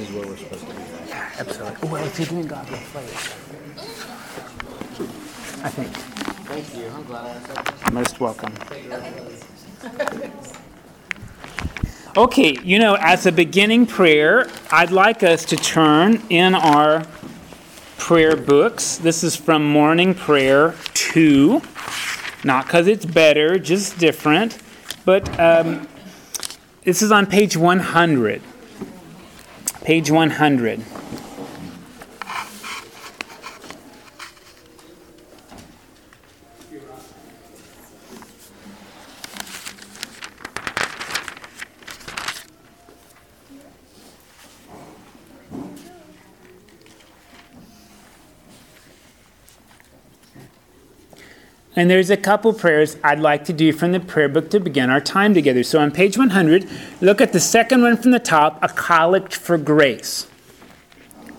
this is where we're supposed to be. Absolutely. Well, if you're doing God, we'll play it. I think. Thank you. I'm glad I asked that. Most welcome. Okay, you know, as a beginning prayer, I'd like us to turn in our prayer books. This is from Morning Prayer 2. Not because it's better, just different. But um, this is on page 100. Page 100. And there's a couple prayers I'd like to do from the prayer book to begin our time together. So on page 100, look at the second one from the top, a collect for grace.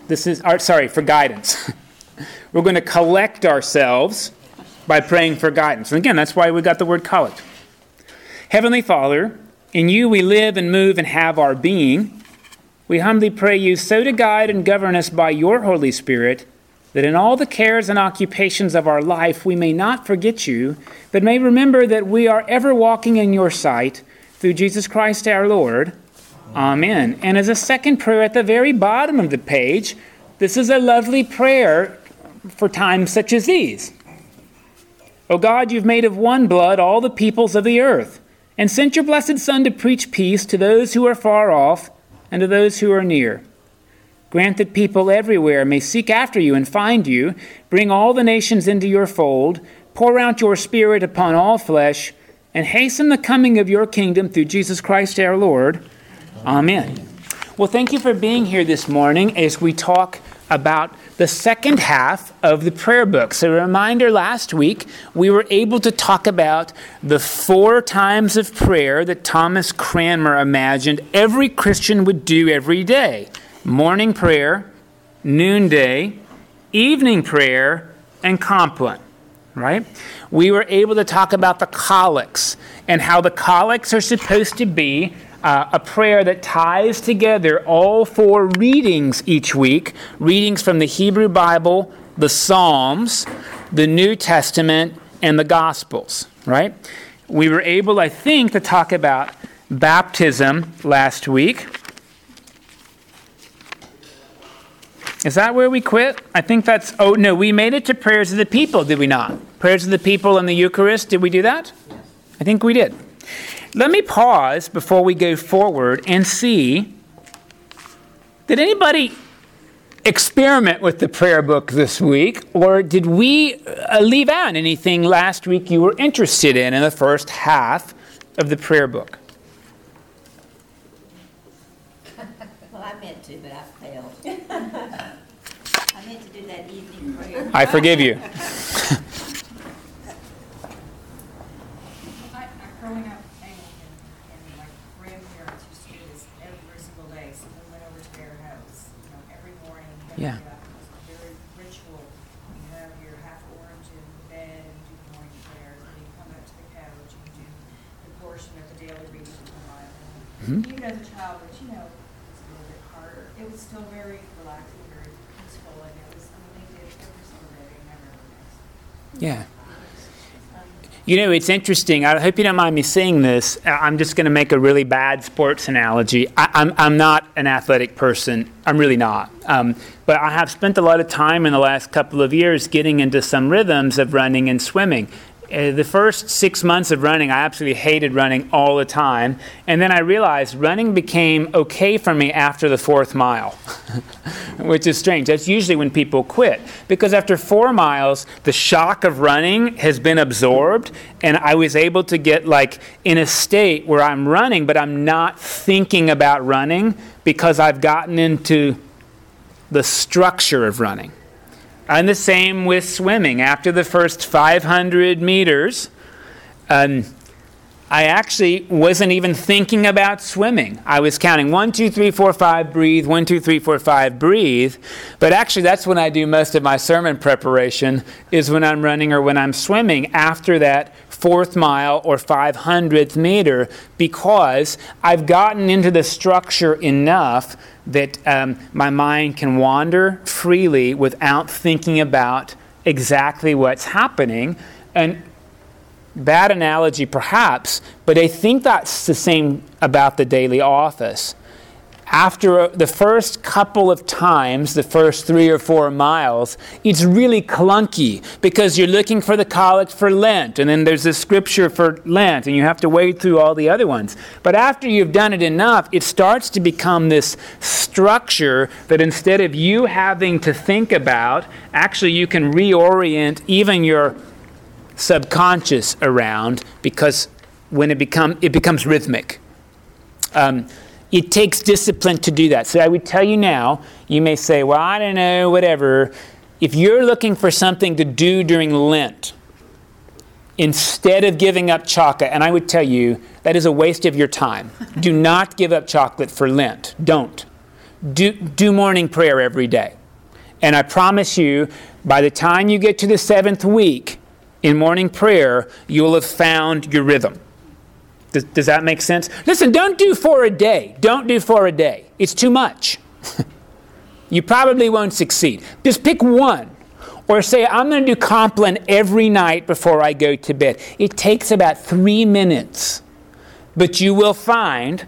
This is, or, sorry, for guidance. We're going to collect ourselves by praying for guidance. And again, that's why we got the word collect. Heavenly Father, in you we live and move and have our being. We humbly pray you so to guide and govern us by your Holy Spirit that in all the cares and occupations of our life we may not forget you, but may remember that we are ever walking in your sight through Jesus Christ our Lord. Amen. And as a second prayer at the very bottom of the page, this is a lovely prayer for times such as these. O God, you've made of one blood all the peoples of the earth, and sent your blessed Son to preach peace to those who are far off and to those who are near. Grant that people everywhere may seek after you and find you. Bring all the nations into your fold. Pour out your Spirit upon all flesh, and hasten the coming of your kingdom through Jesus Christ our Lord. Amen. Well, thank you for being here this morning as we talk about the second half of the prayer book. So, a reminder last week, we were able to talk about the four times of prayer that Thomas Cranmer imagined every Christian would do every day morning prayer, noonday, evening prayer, and compline. Right? We were able to talk about the collects and how the collects are supposed to be uh, a prayer that ties together all four readings each week readings from the Hebrew Bible, the Psalms, the New Testament, and the Gospels. Right? We were able, I think, to talk about baptism last week. Is that where we quit? I think that's. Oh, no, we made it to prayers of the people, did we not? Prayers of the people and the Eucharist, did we do that? I think we did. Let me pause before we go forward and see did anybody experiment with the prayer book this week, or did we uh, leave out anything last week you were interested in in the first half of the prayer book? Reading of the Bible. Mhm. Even as a child, but you know, it's a little bit harder, it was still very relaxing, very peaceful, and it was, I mean, they did it every single day, they never missed. Yeah. You know, it's interesting. I hope you don't mind me saying this. I'm just going to make a really bad sports analogy. I, I'm, I'm not an athletic person. I'm really not. Um, but I have spent a lot of time in the last couple of years getting into some rhythms of running and swimming. Uh, the first six months of running, I absolutely hated running all the time. And then I realized running became okay for me after the fourth mile, which is strange. That's usually when people quit. Because after four miles, the shock of running has been absorbed, and I was able to get like in a state where I'm running, but I'm not thinking about running because I've gotten into the structure of running. And the same with swimming. After the first 500 meters, um, I actually wasn't even thinking about swimming. I was counting one, two, three, four, five, breathe, one, two, three, four, five, breathe. But actually, that's when I do most of my sermon preparation, is when I'm running or when I'm swimming after that fourth mile or 500th meter because I've gotten into the structure enough that um, my mind can wander freely without thinking about exactly what's happening. And bad analogy perhaps, but I think that's the same about the daily office after the first couple of times, the first three or four miles, it's really clunky because you're looking for the collect for Lent, and then there's a scripture for Lent, and you have to wade through all the other ones. But after you've done it enough, it starts to become this structure that instead of you having to think about, actually you can reorient even your subconscious around because when it become it becomes rhythmic. Um, it takes discipline to do that. So I would tell you now, you may say, well, I don't know, whatever. If you're looking for something to do during Lent, instead of giving up chocolate, and I would tell you that is a waste of your time. do not give up chocolate for Lent. Don't. Do, do morning prayer every day. And I promise you, by the time you get to the seventh week in morning prayer, you'll have found your rhythm. Does, does that make sense? Listen, don't do four a day. Don't do four a day. It's too much. you probably won't succeed. Just pick one. Or say, I'm going to do Compline every night before I go to bed. It takes about three minutes. But you will find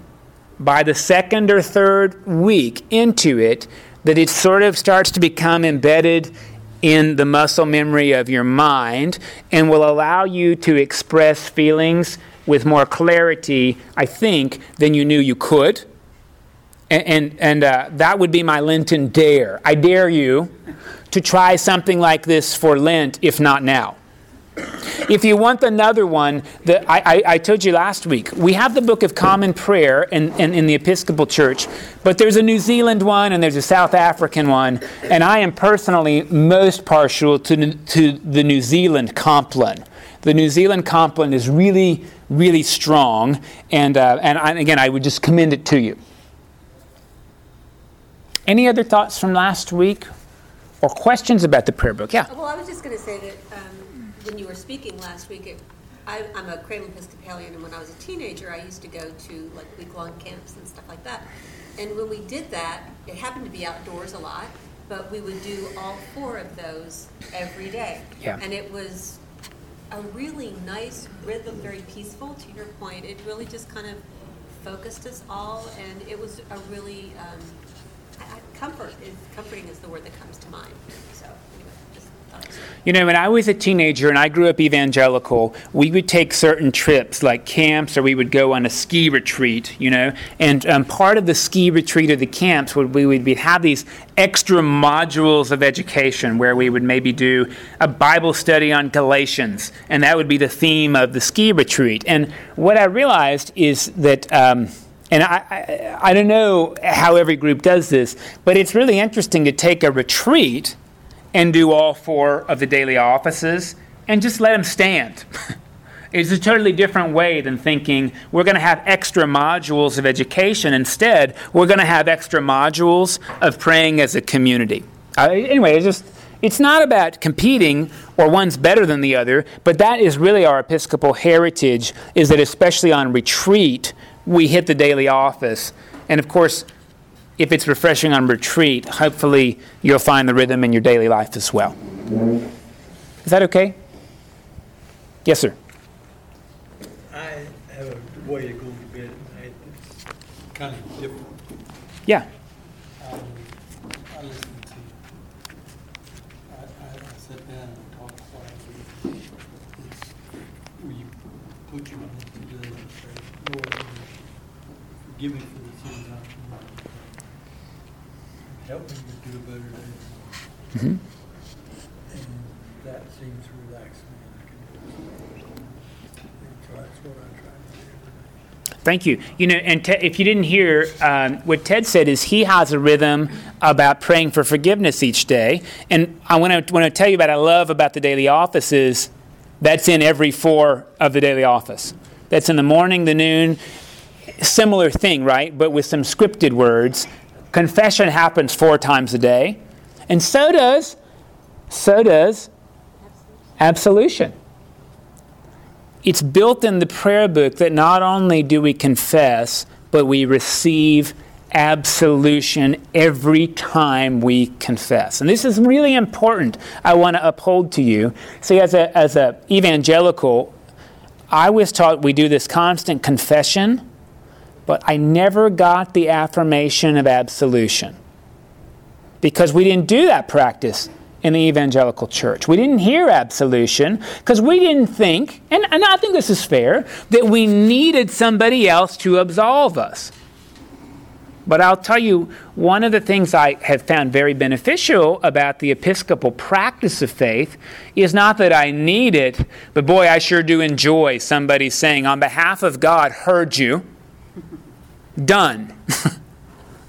by the second or third week into it that it sort of starts to become embedded in the muscle memory of your mind and will allow you to express feelings with more clarity, I think, than you knew you could. And, and, and uh, that would be my Lenten dare. I dare you to try something like this for Lent, if not now. If you want another one, the, I, I, I, told you last week, we have the Book of Common Prayer in, in, in, the Episcopal Church, but there's a New Zealand one and there's a South African one, and I am personally most partial to, to the New Zealand Compline. The New Zealand Compline is really really strong. And, uh, and I, again, I would just commend it to you. Any other thoughts from last week or questions about the prayer book? Yeah. Well, I was just going to say that um, when you were speaking last week, it, I, am a cradle Episcopalian, and when I was a teenager, I used to go to like week long camps and stuff like that. And when we did that, it happened to be outdoors a lot, but we would do all four of those every day. Yeah. And it was a really nice rhythm, very peaceful. To your point, it really just kind of focused us all, and it was a really um, comfort. comforting is the word that comes to mind. You know, when I was a teenager and I grew up evangelical, we would take certain trips like camps or we would go on a ski retreat, you know. And um, part of the ski retreat or the camps would we would have these extra modules of education where we would maybe do a Bible study on Galatians, and that would be the theme of the ski retreat. And what I realized is that. Um, and I, I, I don't know how every group does this, but it's really interesting to take a retreat and do all four of the daily offices and just let them stand. it's a totally different way than thinking we're going to have extra modules of education. Instead, we're going to have extra modules of praying as a community. Uh, anyway, it's just it's not about competing or one's better than the other, but that is really our Episcopal heritage. Is that especially on retreat we hit the daily office, and of course if it's refreshing on retreat, hopefully you'll find the rhythm in your daily life as well. Is that okay? Yes, sir. I have a way to go to bed at night that's kind of different. Yeah. Um, I listen to, I, I, I sit down and talk quietly. It's where you put your hands together and say, Lord, forgive me for the sins I've committed help me to do a better day. Mm-hmm. And that seems to relax me and I can do it. And so that's what I try to do every day. Thank you. You know, and Ted, if you didn't hear, um, what Ted said is he has a rhythm about praying for forgiveness each day. And I want to want to tell you about I love about the daily office is that's in every four of the daily office. That's in the morning, the noon, similar thing, right? But with some scripted words Confession happens four times a day, and so does so does absolution. it's built in the prayer book that not only do we confess, but we receive absolution every time we confess. And this is really important. I want to uphold to you. See, as a as a evangelical, I was taught we do this constant confession, but I never got the affirmation of absolution. Because we didn't do that practice in the evangelical church. We didn't hear absolution because we didn't think, and, and I think this is fair, that we needed somebody else to absolve us. But I'll tell you, one of the things I have found very beneficial about the Episcopal practice of faith is not that I need it, but boy, I sure do enjoy somebody saying, on behalf of God, heard you, done.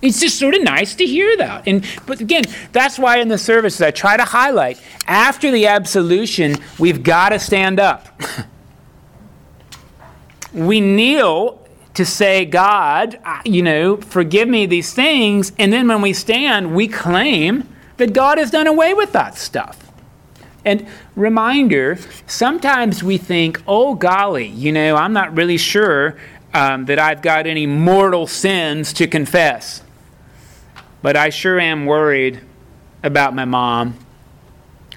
it's just sort of nice to hear that. And, but again, that's why in the services I try to highlight after the absolution, we've got to stand up. we kneel to say, God, you know, forgive me these things. And then when we stand, we claim that God has done away with that stuff. And reminder sometimes we think, oh, golly, you know, I'm not really sure um, that I've got any mortal sins to confess. But I sure am worried about my mom.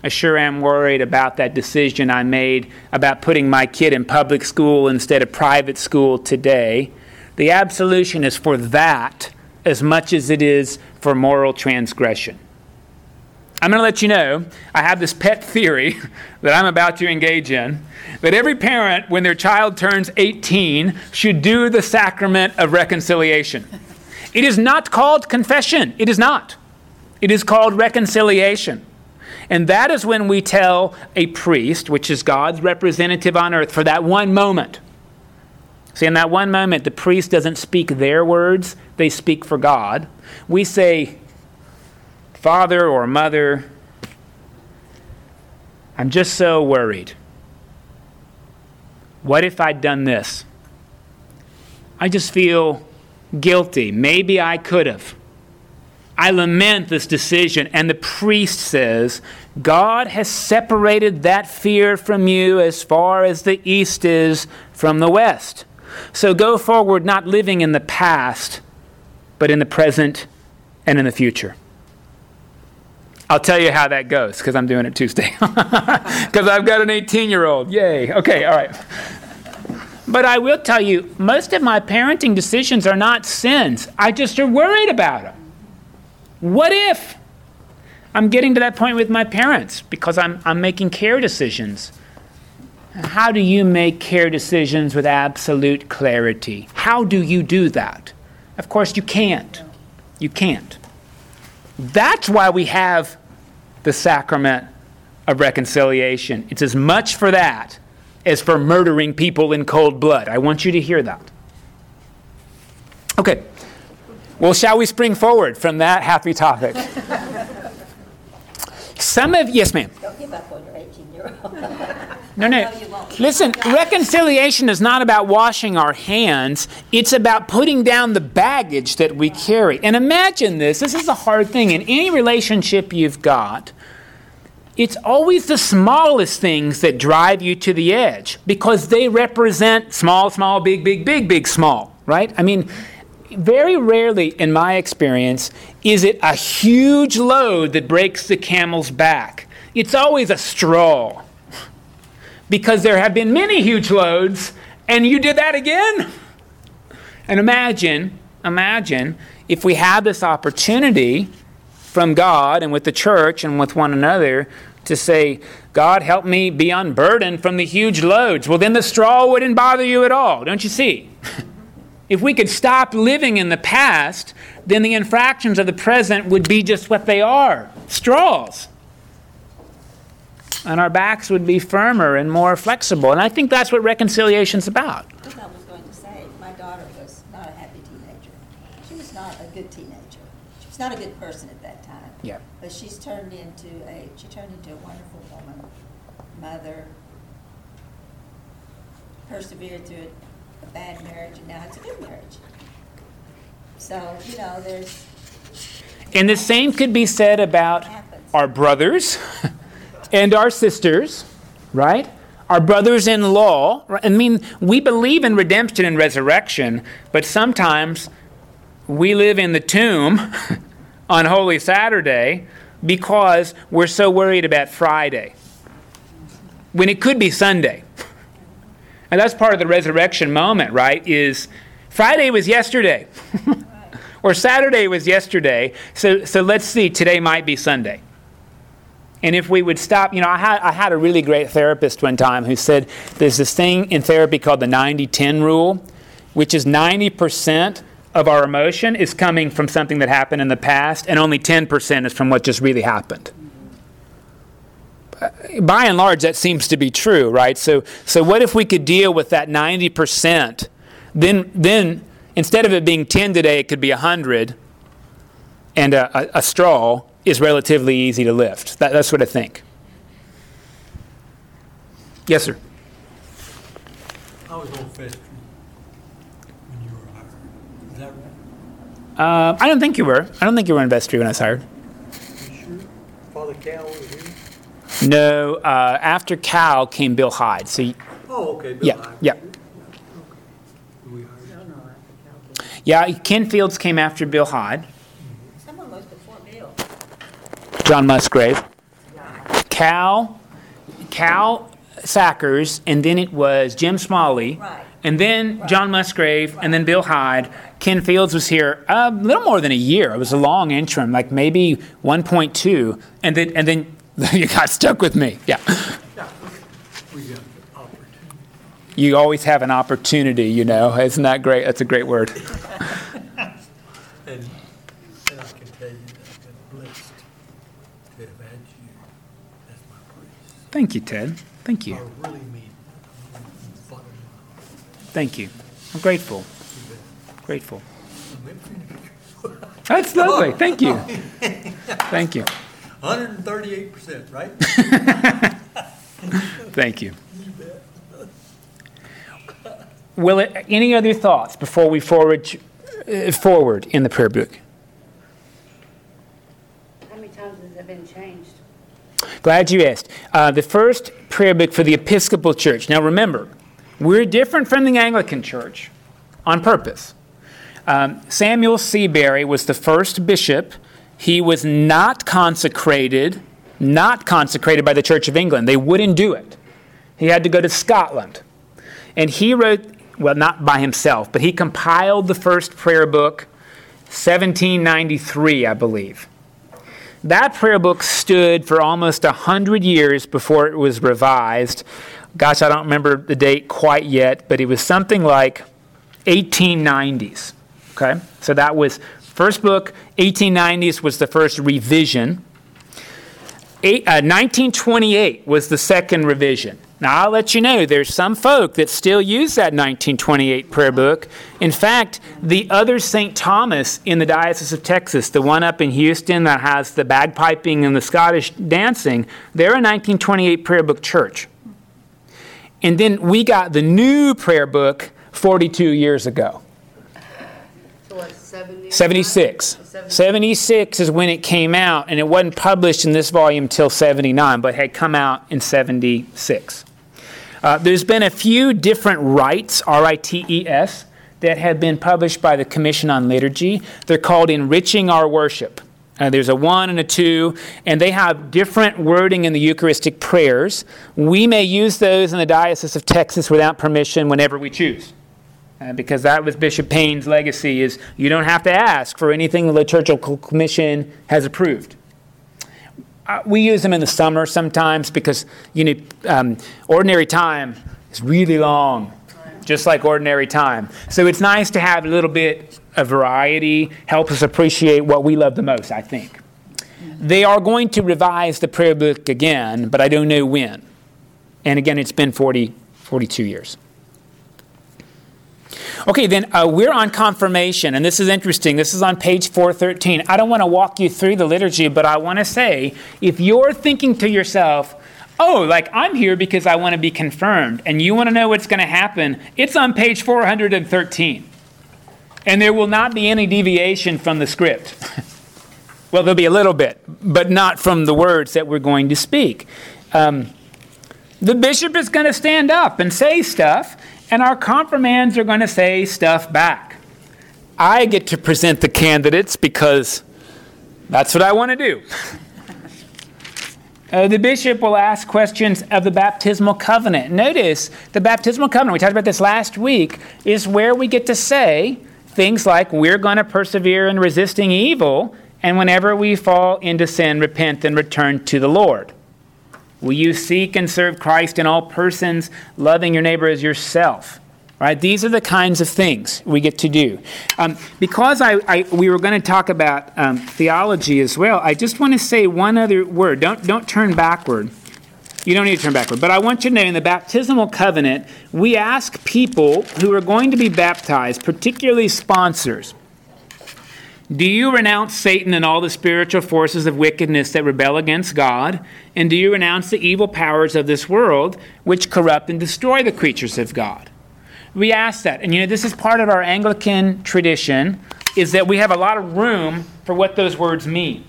I sure am worried about that decision I made about putting my kid in public school instead of private school today. The absolution is for that as much as it is for moral transgression. I'm going to let you know I have this pet theory that I'm about to engage in that every parent, when their child turns 18, should do the sacrament of reconciliation. It is not called confession. It is not. It is called reconciliation. And that is when we tell a priest, which is God's representative on earth, for that one moment. See, in that one moment, the priest doesn't speak their words, they speak for God. We say, Father or Mother, I'm just so worried. What if I'd done this? I just feel guilty. Maybe I could have. I lament this decision. And the priest says, God has separated that fear from you as far as the east is from the west. So go forward, not living in the past, but in the present and in the future. I'll tell you how that goes because I'm doing it Tuesday. Because I've got an 18 year old. Yay. Okay, all right. But I will tell you, most of my parenting decisions are not sins. I just are worried about them. What if I'm getting to that point with my parents because I'm, I'm making care decisions? How do you make care decisions with absolute clarity? How do you do that? Of course, you can't. You can't. That's why we have the sacrament of reconciliation. It's as much for that as for murdering people in cold blood. I want you to hear that. Okay. Well, shall we spring forward from that happy topic? Some of, yes, ma'am. Don't give up on your 18-year-old. No, no. Listen, reconciliation is not about washing our hands. It's about putting down the baggage that we carry. And imagine this this is a hard thing. In any relationship you've got, it's always the smallest things that drive you to the edge because they represent small, small, big, big, big, big, small, right? I mean, very rarely, in my experience, is it a huge load that breaks the camel's back. It's always a straw. Because there have been many huge loads, and you did that again? And imagine, imagine if we had this opportunity from God and with the church and with one another to say, God, help me be unburdened from the huge loads. Well, then the straw wouldn't bother you at all, don't you see? If we could stop living in the past, then the infractions of the present would be just what they are straws. And our backs would be firmer and more flexible. And I think that's what reconciliation's about. I was going to say, my daughter was not a happy teenager. She was not a good teenager. She was not a good person at that time. Yeah. But she's turned into a, she turned into a wonderful woman, mother, persevered through a bad marriage, and now it's a good marriage. So, you know, there's, And the same could be said about happens. our brothers and our sisters, right? our brothers in law. I mean, we believe in redemption and resurrection, but sometimes we live in the tomb on Holy Saturday because we're so worried about Friday when it could be Sunday. And that's part of the resurrection moment, right? Is Friday was yesterday. or Saturday was yesterday. So, so let's see, today might be Sunday. And if we would stop, you know, I had, I had a really great therapist one time who said there's this thing in therapy called the 90 10 rule, which is 90% of our emotion is coming from something that happened in the past, and only 10% is from what just really happened. By and large, that seems to be true, right? So, so what if we could deal with that 90%? Then, then instead of it being 10 today, it could be 100, and a, a, a straw is relatively easy to lift. That, that's what I think. Yes, sir. I was on Fest when you were hired. Is that right? Uh, I don't think you were. I don't think you were in vestry when I was hired. Sure? Father Cal was here? No, uh, after Cal came Bill Hyde. So, y- Oh, okay. Bill yeah, Hyde. yeah. Yeah, Ken Fields came after Bill Hyde. Someone was before Bill. John Musgrave. Cal, Cal Sackers, and then it was Jim Smalley. Right. And then John Musgrave, and then Bill Hyde. Ken Fields was here a little more than a year. It was a long interim, like maybe 1.2. And then, and then you got stuck with me. Yeah. We got the opportunity. You always have an opportunity, you know. Isn't that great? That's a great word. And, and I can tell you that I've been blessed to have had you as my priest. Thank you, Ted. Thank you. really mean it. From the bottom of Thank you. I'm grateful. Grateful. I'm in for That's lovely. Thank you. Thank you. Hundred and thirty-eight percent, right? Thank you. Will it, any other thoughts before we forward, uh, forward in the prayer book? How many times has it been changed? Glad you asked. Uh, the first prayer book for the Episcopal Church. Now remember, we're different from the Anglican Church on purpose. Um, Samuel Seabury was the first bishop. He was not consecrated, not consecrated by the Church of England. They wouldn't do it. He had to go to Scotland. And he wrote, well, not by himself, but he compiled the first prayer book, 1793, I believe. That prayer book stood for almost 100 years before it was revised. Gosh, I don't remember the date quite yet, but it was something like 1890s. Okay? So that was first book, 1890s was the first revision. Eight, uh, 1928 was the second revision. Now, I'll let you know, there's some folk that still use that 1928 prayer book. In fact, the other St. Thomas in the Diocese of Texas, the one up in Houston that has the bagpiping and the Scottish dancing, they're a 1928 prayer book church. And then we got the new prayer book 42 years ago. So what, 76. 76 is when it came out, and it wasn't published in this volume till 79, but had come out in 76. Uh, there's been a few different rites, R I T E S, that have been published by the Commission on Liturgy. They're called Enriching Our Worship. Uh, there's a one and a two, and they have different wording in the Eucharistic prayers. We may use those in the Diocese of Texas without permission whenever we choose. Uh, because that was Bishop Payne's legacy is you don't have to ask for anything the liturgical commission has approved. We use them in the summer sometimes because you know um, ordinary time is really long, just like ordinary time. So it's nice to have a little bit of variety, help us appreciate what we love the most. I think they are going to revise the prayer book again, but I don't know when. And again, it's been 40, 42 years. Okay, then uh, we're on confirmation, and this is interesting. This is on page 413. I don't want to walk you through the liturgy, but I want to say if you're thinking to yourself, oh, like I'm here because I want to be confirmed, and you want to know what's going to happen, it's on page 413. And there will not be any deviation from the script. well, there'll be a little bit, but not from the words that we're going to speak. Um, the bishop is going to stand up and say stuff, and our confirmands are going to say stuff back. I get to present the candidates because that's what I want to do. Uh, the bishop will ask questions of the baptismal covenant. Notice the baptismal covenant, we talked about this last week, is where we get to say things like, We're going to persevere in resisting evil, and whenever we fall into sin, repent and return to the Lord. Will you seek and serve Christ in all persons, loving your neighbor as yourself? Right? These are the kinds of things we get to do. Um, because I, I, we were going to talk about um, theology as well, I just want to say one other word. Don't, don't turn backward. You don't need to turn backward. But I want you to know in the baptismal covenant, we ask people who are going to be baptized, particularly sponsors, do you renounce Satan and all the spiritual forces of wickedness that rebel against God? And do you renounce the evil powers of this world which corrupt and destroy the creatures of God? We ask that. And you know, this is part of our Anglican tradition, is that we have a lot of room for what those words mean.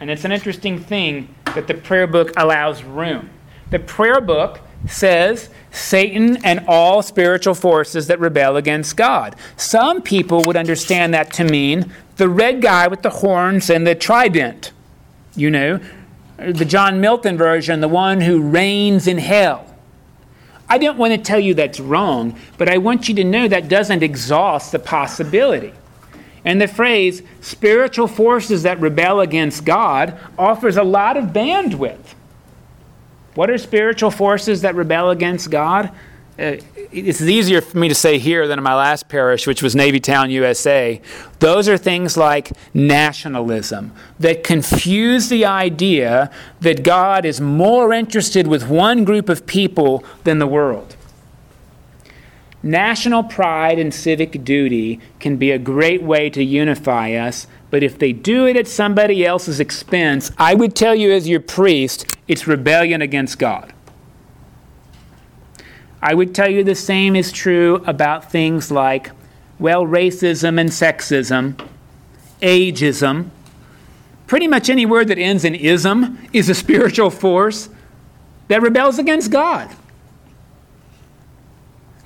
And it's an interesting thing that the prayer book allows room. The prayer book says Satan and all spiritual forces that rebel against God. Some people would understand that to mean the red guy with the horns and the trident, you know, the John Milton version, the one who reigns in hell. I don't want to tell you that's wrong, but I want you to know that doesn't exhaust the possibility. And the phrase spiritual forces that rebel against God offers a lot of bandwidth. What are spiritual forces that rebel against God? Uh, it's easier for me to say here than in my last parish, which was Navytown, USA. Those are things like nationalism that confuse the idea that God is more interested with one group of people than the world. National pride and civic duty can be a great way to unify us, but if they do it at somebody else's expense, I would tell you as your priest, it's rebellion against God. I would tell you the same is true about things like, well, racism and sexism, ageism. Pretty much any word that ends in ism is a spiritual force that rebels against God,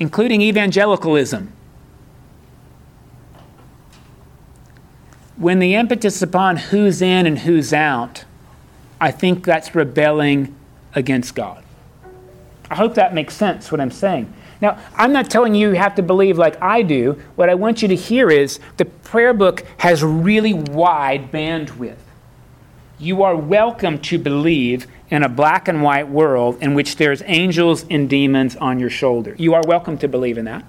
including evangelicalism. When the impetus upon who's in and who's out, I think that's rebelling against God. I hope that makes sense what I'm saying. Now, I'm not telling you you have to believe like I do. What I want you to hear is the prayer book has really wide bandwidth. You are welcome to believe in a black and white world in which there's angels and demons on your shoulder. You are welcome to believe in that.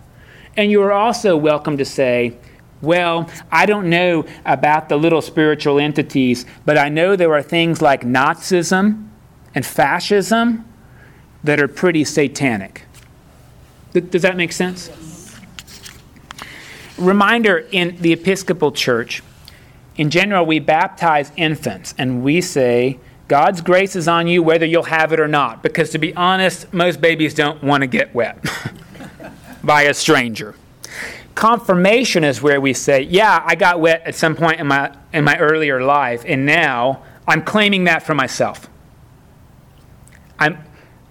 And you are also welcome to say, well, I don't know about the little spiritual entities, but I know there are things like Nazism and fascism that are pretty satanic. Does that make sense? Reminder in the Episcopal Church, in general, we baptize infants and we say, God's grace is on you whether you'll have it or not. Because to be honest, most babies don't want to get wet by a stranger. Confirmation is where we say, Yeah, I got wet at some point in my, in my earlier life, and now I'm claiming that for myself. I'm,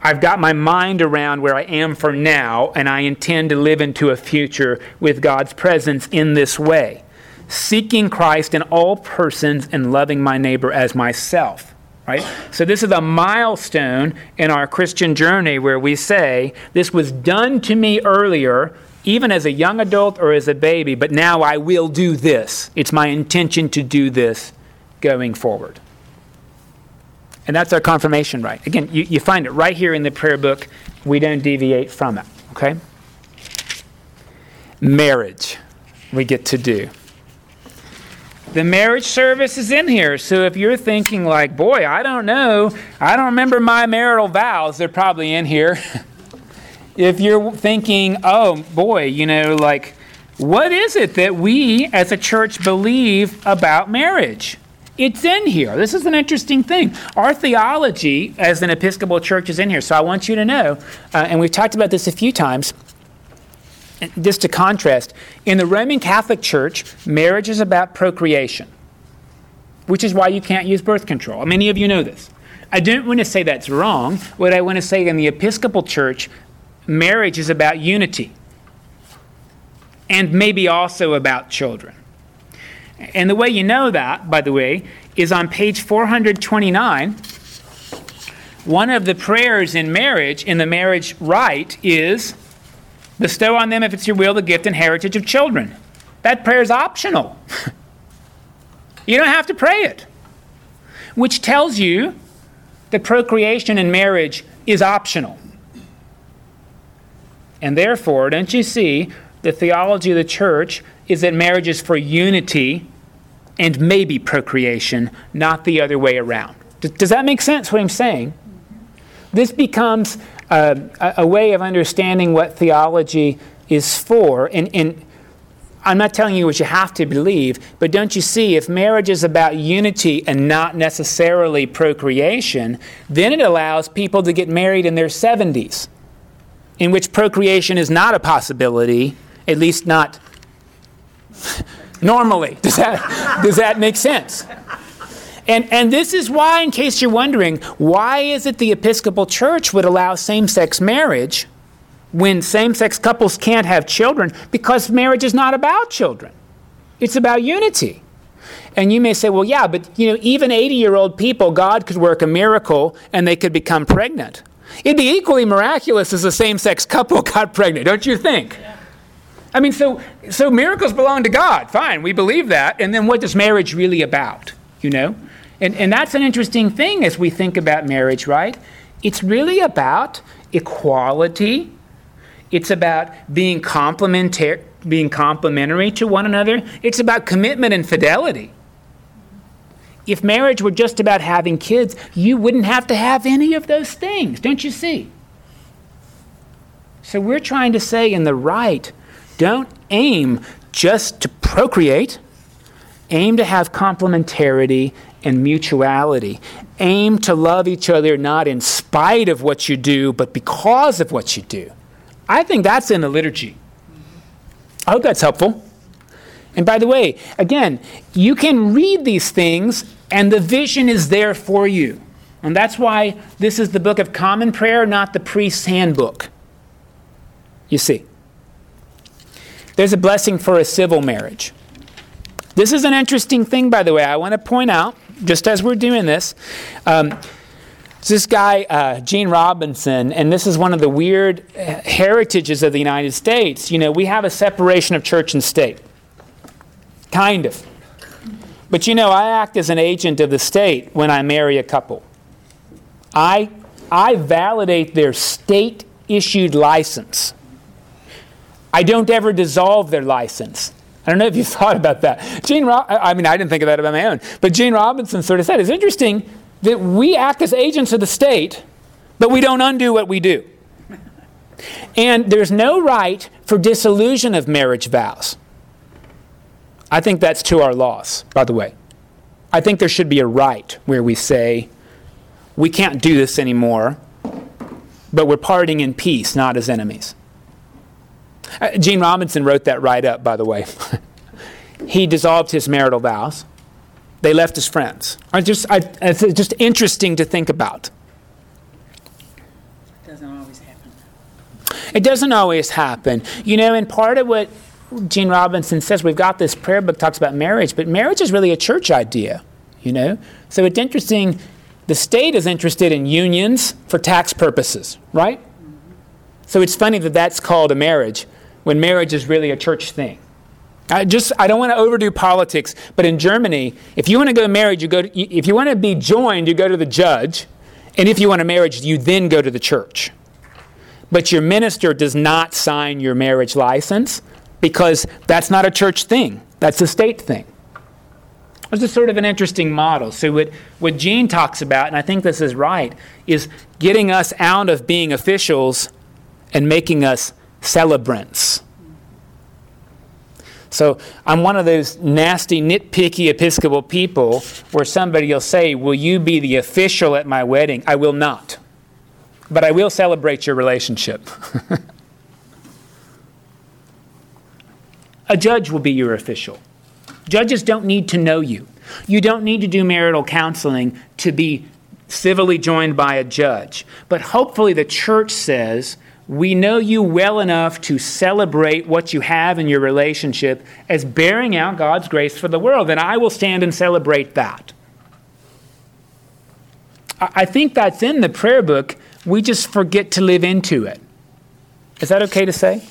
I've got my mind around where I am for now, and I intend to live into a future with God's presence in this way, seeking Christ in all persons and loving my neighbor as myself. Right? So, this is a milestone in our Christian journey where we say, This was done to me earlier, even as a young adult or as a baby, but now I will do this. It's my intention to do this going forward. And that's our confirmation rite. Again, you, you find it right here in the prayer book. We don't deviate from it, okay? Marriage, we get to do. The marriage service is in here. So if you're thinking, like, boy, I don't know, I don't remember my marital vows, they're probably in here. if you're thinking, oh, boy, you know, like, what is it that we as a church believe about marriage? It's in here. This is an interesting thing. Our theology as an Episcopal church is in here. So I want you to know, uh, and we've talked about this a few times, just to contrast, in the Roman Catholic Church, marriage is about procreation, which is why you can't use birth control. Many of you know this. I don't want to say that's wrong. What I want to say in the Episcopal Church, marriage is about unity and maybe also about children. And the way you know that, by the way, is on page 429. One of the prayers in marriage, in the marriage rite, is bestow on them, if it's your will, the gift and heritage of children. That prayer is optional. you don't have to pray it, which tells you that procreation in marriage is optional. And therefore, don't you see, the theology of the church is that marriage is for unity and maybe procreation, not the other way around. Does, does that make sense, what I'm saying? This becomes uh, a, a, way of understanding what theology is for. And, and I'm not telling you what you have to believe, but don't you see, if marriage is about unity and not necessarily procreation, then it allows people to get married in their 70s, in which procreation is not a possibility, at least not normally. Does that, does that make sense? And, and this is why, in case you're wondering, why is it the Episcopal Church would allow same sex marriage when same sex couples can't have children? Because marriage is not about children, it's about unity. And you may say, well, yeah, but you know, even 80 year old people, God could work a miracle and they could become pregnant. It'd be equally miraculous as a same sex couple got pregnant, don't you think? Yeah. I mean, so, so miracles belong to God. Fine, we believe that. And then what is marriage really about? You know? And, and that's an interesting thing as we think about marriage, right? It's really about equality. It's about being complementary, being complementary to one another. It's about commitment and fidelity. If marriage were just about having kids, you wouldn't have to have any of those things, don't you see? So we're trying to say in the rite don't aim just to procreate, aim to have complementarity and mutuality. Aim to love each other not in spite of what you do, but because of what you do. I think that's in the liturgy. I hope that's helpful. And by the way, again, you can read these things and the vision is there for you. And that's why this is the book of common prayer, not the priest's handbook. You see. There's a blessing for a civil marriage. This is an interesting thing, by the way. I want to point out, just as we're doing this, um, this guy, uh, Gene Robinson, and this is one of the weird heritages of the United States. You know, we have a separation of church and state. Kind of. But you know, I act as an agent of the state when I marry a couple. I, I validate their state issued license. I don't ever dissolve their license. I don't know if you thought about that. Gene, Ro- I mean, I didn't think of that about my own, but Gene Robinson sort of said it's interesting that we act as agents of the state, but we don't undo what we do. And there's no rite for dissolution of marriage vows. I think that's to our loss, by the way. I think there should be a rite where we say, we can't do this anymore, but we're parting in peace, not as enemies. Uh, Gene Robinson wrote that rite up, by the way. he dissolved his marital vows. They left as friends. I just, I, it's just interesting to think about. It doesn't always happen. It doesn't always happen. You know, and part of what Gene Robinson says, we've got this prayer book talks about marriage, but marriage is really a church idea, you know? So it's interesting. The state is interested in unions for tax purposes, right? So it's funny that that's called a marriage when marriage is really a church thing. I just I don't want to overdo politics, but in Germany, if you want to go married, you go to, if you want to be joined, you go to the judge, and if you want a marriage, you then go to the church. But your minister does not sign your marriage license because that's not a church thing. That's a state thing. This is sort of an interesting model. So what, what Gene talks about, and I think this is right, is getting us out of being officials and making us celebrants. So I'm one of those nasty, nitpicky Episcopal people where somebody will say, Will you be the official at my wedding? I will not. But I will celebrate your relationship. A judge will be your official. Judges don't need to know you. You don't need to do marital counseling to be civilly joined by a judge. But hopefully, the church says, we know you well enough to celebrate what you have in your relationship as bearing out God's grace for the world, and I will stand and celebrate that. I think that's in the prayer book. We just forget to live into it. Is that okay to say?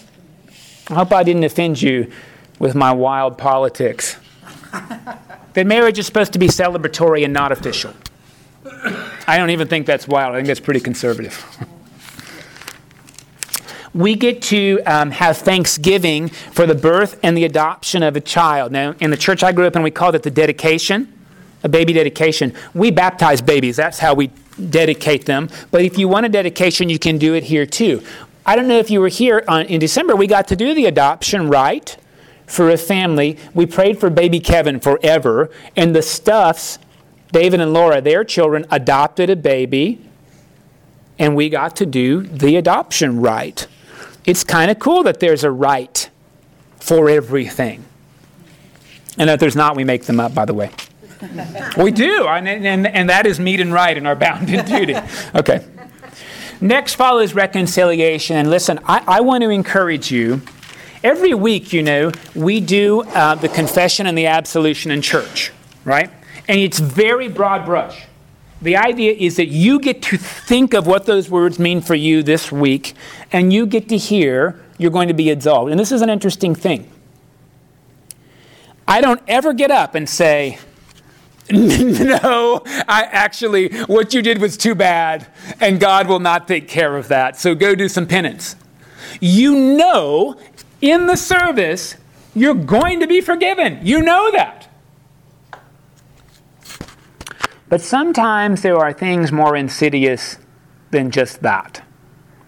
I hope I didn't offend you with my wild politics. that marriage is supposed to be celebratory and not official. I don't even think that's wild. I think that's pretty conservative. we get to um, have thanksgiving for the birth and the adoption of a child. Now, in the church I grew up in, we called it the dedication, a baby dedication. We baptize babies, that's how we dedicate them. But if you want a dedication, you can do it here too. I don't know if you were here on, in December, we got to do the adoption right? for a family. We prayed for baby Kevin forever, and the Stuffs, David and Laura, their children, adopted a baby, and we got to do the adoption rite. It's kind of cool that there's a rite for everything. And that there's not, we make them up, by the way. we do, and, and, and that is meet and right in our bounden duty. Okay. Next follows reconciliation. And listen, I, I want to encourage you. Every week, you know, we do uh, the confession and the absolution in church, right? And it's very broad brush. The idea is that you get to think of what those words mean for you this week, and you get to hear you're going to be absolved. And this is an interesting thing. I don't ever get up and say, no, I actually, what you did was too bad, and God will not take care of that. So go do some penance. You know, in the service, you're going to be forgiven. You know that. But sometimes there are things more insidious than just that.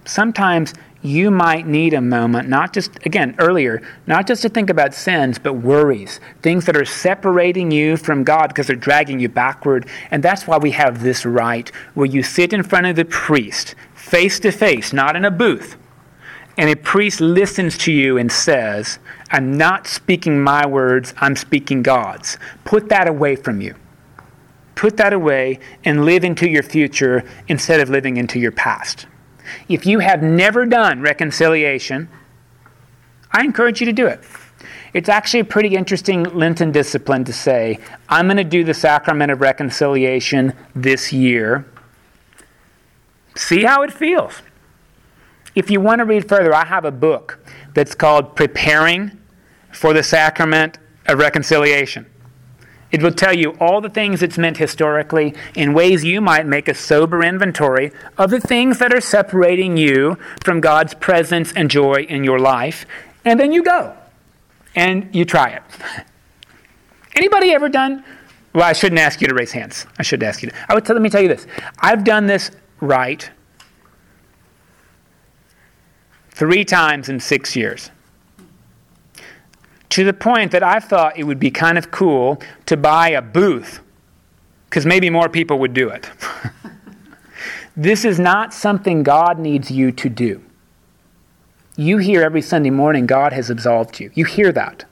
Sometimes you might need a moment, not just, again, earlier, not just to think about sins, but worries, things that are separating you from God because they're dragging you backward. And that's why we have this rite where you sit in front of the priest, face to face, not in a booth. And a priest listens to you and says, I'm not speaking my words, I'm speaking God's. Put that away from you. Put that away and live into your future instead of living into your past. If you have never done reconciliation, I encourage you to do it. It's actually a pretty interesting Lenten discipline to say, I'm going to do the sacrament of reconciliation this year. See how it feels. If you want to read further, I have a book that's called Preparing for the Sacrament of Reconciliation. It will tell you all the things it's meant historically in ways you might make a sober inventory of the things that are separating you from God's presence and joy in your life. And then you go and you try it. Anybody ever done? Well, I shouldn't ask you to raise hands. I should ask you to. I would tell, let me tell you this. I've done this rite three times in six years to the point that I thought it would be kind of cool to buy a booth because maybe more people would do it. this is not something God needs you to do. You hear every Sunday morning, God has absolved you. You hear that.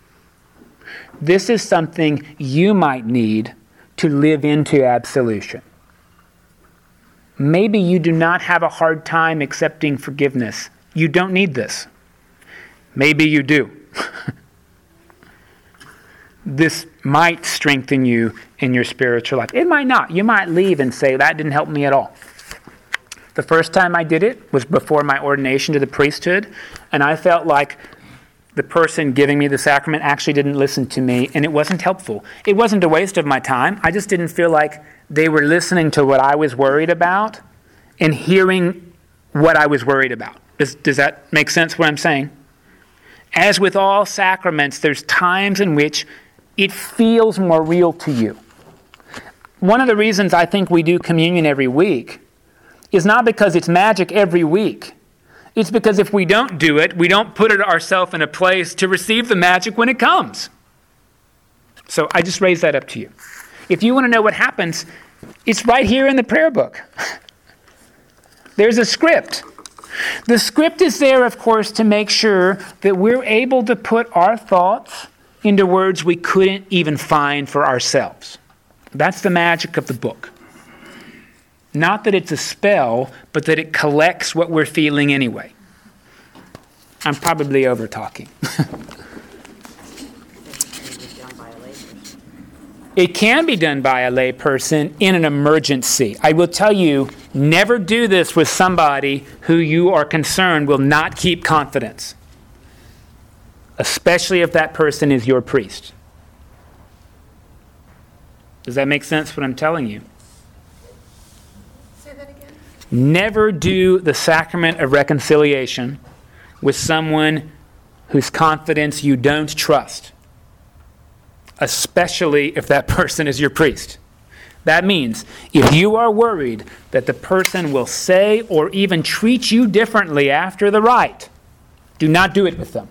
This is something you might need to live into absolution. Maybe you do not have a hard time accepting forgiveness. You don't need this. Maybe you do. this might strengthen you in your spiritual life. It might not. You might leave and say, that didn't help me at all. The first time I did it was before my ordination to the priesthood, and I felt like the person giving me the sacrament actually didn't listen to me, and it wasn't helpful. It wasn't a waste of my time. I just didn't feel like they were listening to what I was worried about and hearing what I was worried about. Does, does that make sense what I'm saying? As with all sacraments, there's times in which it feels more real to you. One of the reasons I think we do communion every week is not because it's magic every week. It's because if we don't do it, we don't put ourselves in a place to receive the magic when it comes. So I just raise that up to you. If you want to know what happens, it's right here in the prayer book. There's a script. The script is there, of course, to make sure that we're able to put our thoughts into words we couldn't even find for ourselves. That's the magic of the book. Not that it's a spell, but that it collects what we're feeling anyway. I'm probably over talking. It can be done by a layperson in an emergency. I will tell you, never do this with somebody who you are concerned will not keep confidence, especially if that person is your priest. Does that make sense what I'm telling you? Say that again? Never do the sacrament of reconciliation with someone whose confidence you don't trust especially if that person is your priest. That means if you are worried that the person will say or even treat you differently after the rite, do not do it with them.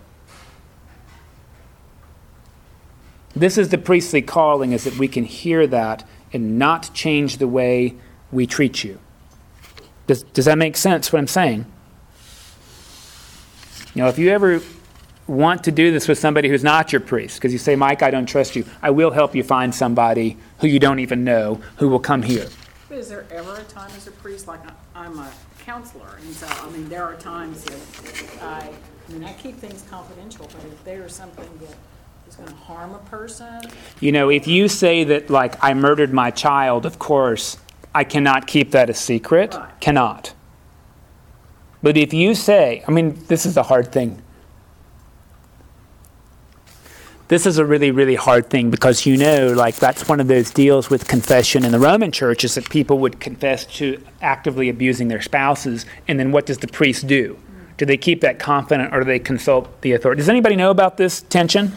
This is the priestly calling, is that we can hear that and not change the way we treat you. Does, does that make sense what I'm saying? You know, if you ever want to do this with somebody who's not your priest, because you say, Mike, I don't trust you, I will help you find somebody who you don't even know who will come here. But is there ever a time as a priest, like I'm a counselor, and so, I mean, there are times that I, I mean, I keep things confidential, but if there's something that is gonna harm a person, You know, if you say that, like, I murdered my child, of course, I cannot keep that a secret. Right. Cannot. But if you say, I mean, this is a hard thing. This is a really, really hard thing because you know, like, that's one of those deals with confession in the Roman church is that people would confess to actively abusing their spouses, and then what does the priest do? Do they keep that confident or do they consult the authority? Does anybody know about this tension?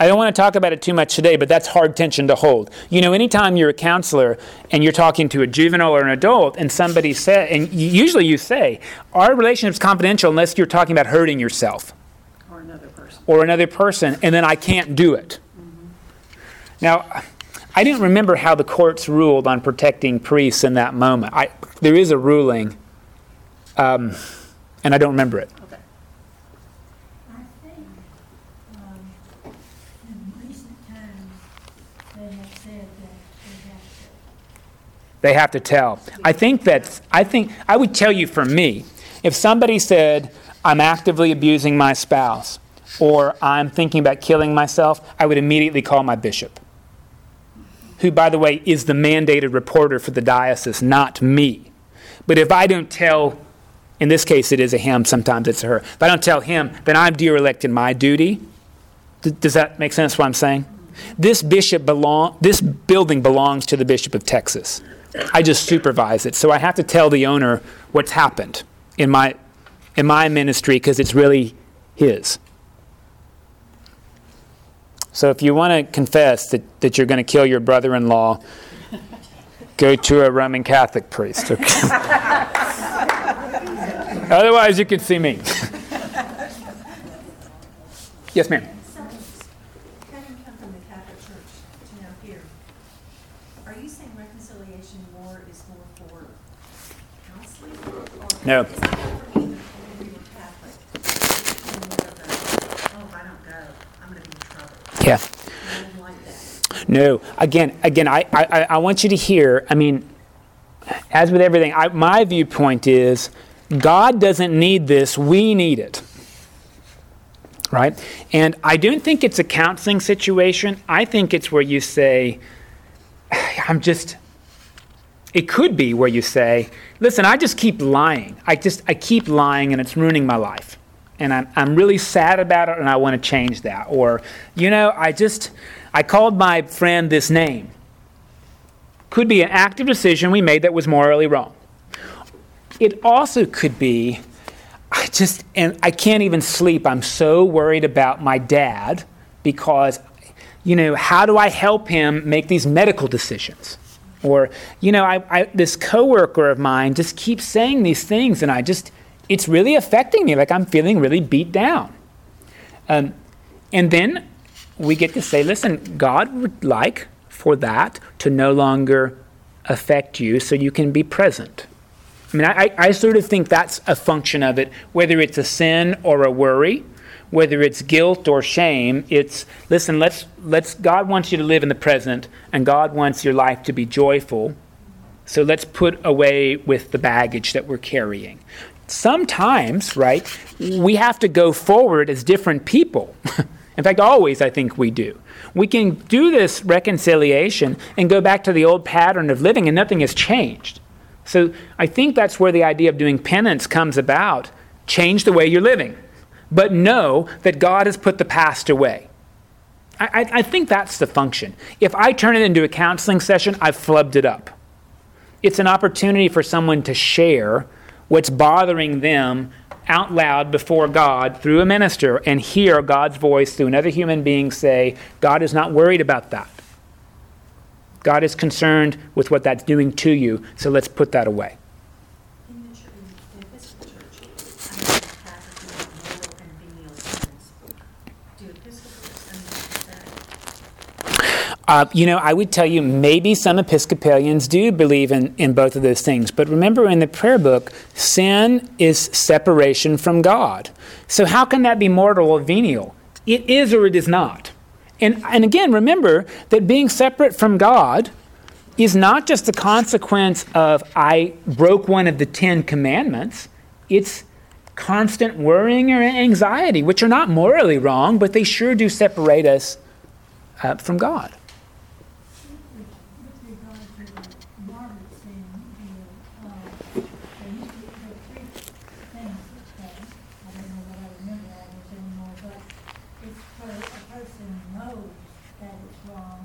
I don't want to talk about it too much today, but that's hard tension to hold. You know, anytime you're a counselor and you're talking to a juvenile or an adult, and somebody says, and usually you say, our relationship's confidential unless you're talking about hurting yourself or another person. or another person, and then I can't do it. Now, I didn't remember how the courts ruled on protecting priests in that moment. I, there is a ruling, um, and I don't remember it. Okay. I think, um, in recent times, they have said that They they have to have to tell. I think that I think I would tell you for me, if somebody said I'm actively abusing my spouse or I'm thinking about killing myself, I would immediately call my bishop. Who by the way is the mandated reporter for the diocese, not me. But if I don't tell in this case it is a him, sometimes it's a her. If I don't tell him, then I'm derelict in my duty. D- does that make sense what I'm saying? This bishop belong this building belongs to the bishop of Texas. I just supervise it. So I have to tell the owner what's happened in my in my ministry because it's really his. So if you want to confess that, that you're going to kill your brother-in-law, go to a Roman Catholic priest. Okay? Otherwise, you can see me. yes, ma'am. Having come from the Catholic Church to now here, are you saying reconciliation more is more for counseling? or- No. Because I know for me, when we were Catholic, it was more of a, oh, if I don't go, I'm gonna be in Yeah. And I didn't like that. No. Again, again, I, I, I want you to hear. I mean, as with everything, I, my viewpoint is God doesn't need this; we need it. Right? And I don't think it's a counseling situation. I think it's where you say, "I'm just." It could be where you say, "Listen, I just keep lying. I just I keep lying, and it's ruining my life." and I'm, I'm really sad about it and I want to change that. Or, you know, I just, I called my friend this name. Could be an active decision we made that was morally wrong. It also could be, I just, and I can't even sleep. I'm so worried about my dad because, you know, how do I help him make these medical decisions? Or, you know, I, I, this coworker of mine just keeps saying these things and I just, it's really affecting me. Like I'm feeling really beat down. Um, and then we get to say, listen, God would like for that to no longer affect you so you can be present. I mean, I, I sort of think that's a function of it, whether it's a sin or a worry, whether it's guilt or shame. It's, listen, let's, let's, God wants you to live in the present, and God wants your life to be joyful. So let's put away with the baggage that we're carrying. Sometimes, right, we have to go forward as different people. In fact, always I think we do. We can do this reconciliation and go back to the old pattern of living and nothing has changed. So I think that's where the idea of doing penance comes about. Change the way you're living, but know that God has put the past away. I, I, I think that's the function. If I turn it into a counseling session, I've flubbed it up. It's an opportunity for someone to share what's bothering them out loud before God through a minister and hear God's voice through another human being say, God is not worried about that. God is concerned with what that's doing to you, so let's put that away. In the church, the Episcopal Church, I have passages of mortal and venial sins. Do Episcopals understand that? Uh, you know, I would tell you maybe some Episcopalians do believe in, in both of those things. But remember in the prayer book, sin is separation from God. So how can that be mortal or venial? It is or it is not. And, and again, remember that being separate from God is not just a consequence of I broke one of the Ten Commandments, it's constant worrying or anxiety, which are not morally wrong, but they sure do separate us uh, from God. With regard to the mortal sin deal, uh, there used to, there were three things that happened. I don't know that I remember all this anymore, but it's where a person knows that it's wrong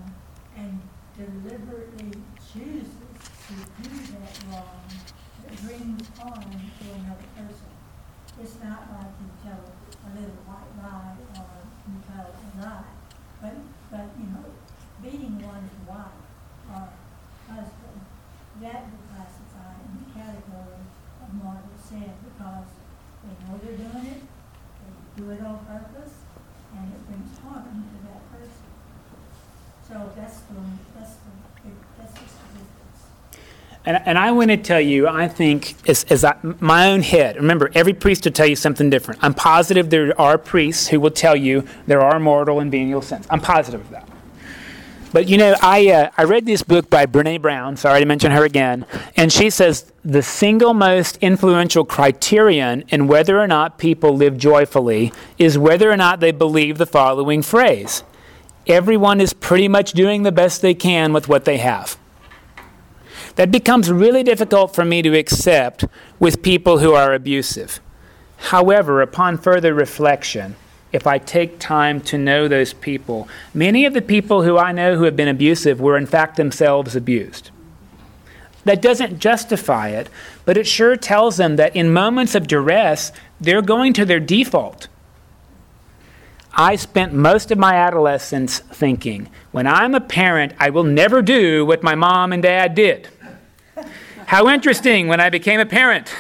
and deliberately chooses to do that wrong that brings harm to another person. It's not like you tell a little white lie or you tell a but, but, you know, beating one's wife or husband, that would classify in the category of mortal sin because they know they're doing it, they do it on purpose, and it brings harm to that person. So that's the, that's the, that's just the. And, and I want to tell you, I think, as, my own head, remember, every priest will tell you something different. I'm positive there are priests who will tell you there are mortal and venial sins. I'm positive of that. But you know, I, uh, I read this book by Brene Brown, sorry to mention her again, and she says the single most influential criterion in whether or not people live joyfully is whether or not they believe the following phrase Everyone is pretty much doing the best they can with what they have. That becomes really difficult for me to accept with people who are abusive. However, upon further reflection, if I take time to know those people, many of the people who I know who have been abusive were in fact themselves abused. That doesn't justify it, but it sure tells them that in moments of duress, they're going to their default. I spent most of my adolescence thinking, when I'm a parent, I will never do what my mom and dad did. How interesting when I became a parent.